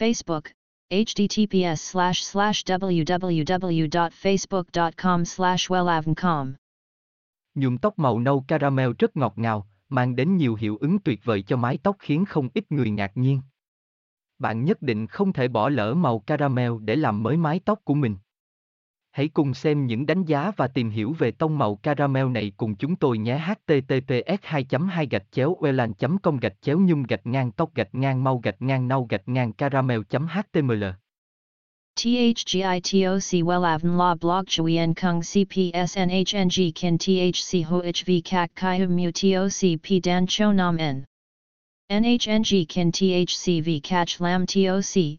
Facebook, https slash slash www.facebook.com slash wellavncom. Nhuộm tóc màu nâu caramel rất ngọt ngào, mang đến nhiều hiệu ứng tuyệt vời cho mái tóc khiến không ít người ngạc nhiên. Bạn nhất định không thể bỏ lỡ màu caramel để làm mới mái tóc của mình. Hãy cùng xem những đánh giá và tìm hiểu về tông màu caramel này cùng chúng tôi nhé. Https 2 2 gạch chéo welan com gạch chéo nhung gạch ngang tóc gạch ngang mau gạch ngang nâu gạch ngang caramel html THGITOC WELAVN La Blog Chuyen Kung CPSNHNG Kin THC HOHV Kak Kai Mu TOC P Dan Cho Nam N. NHNG Kin THCV CACH Lam TOC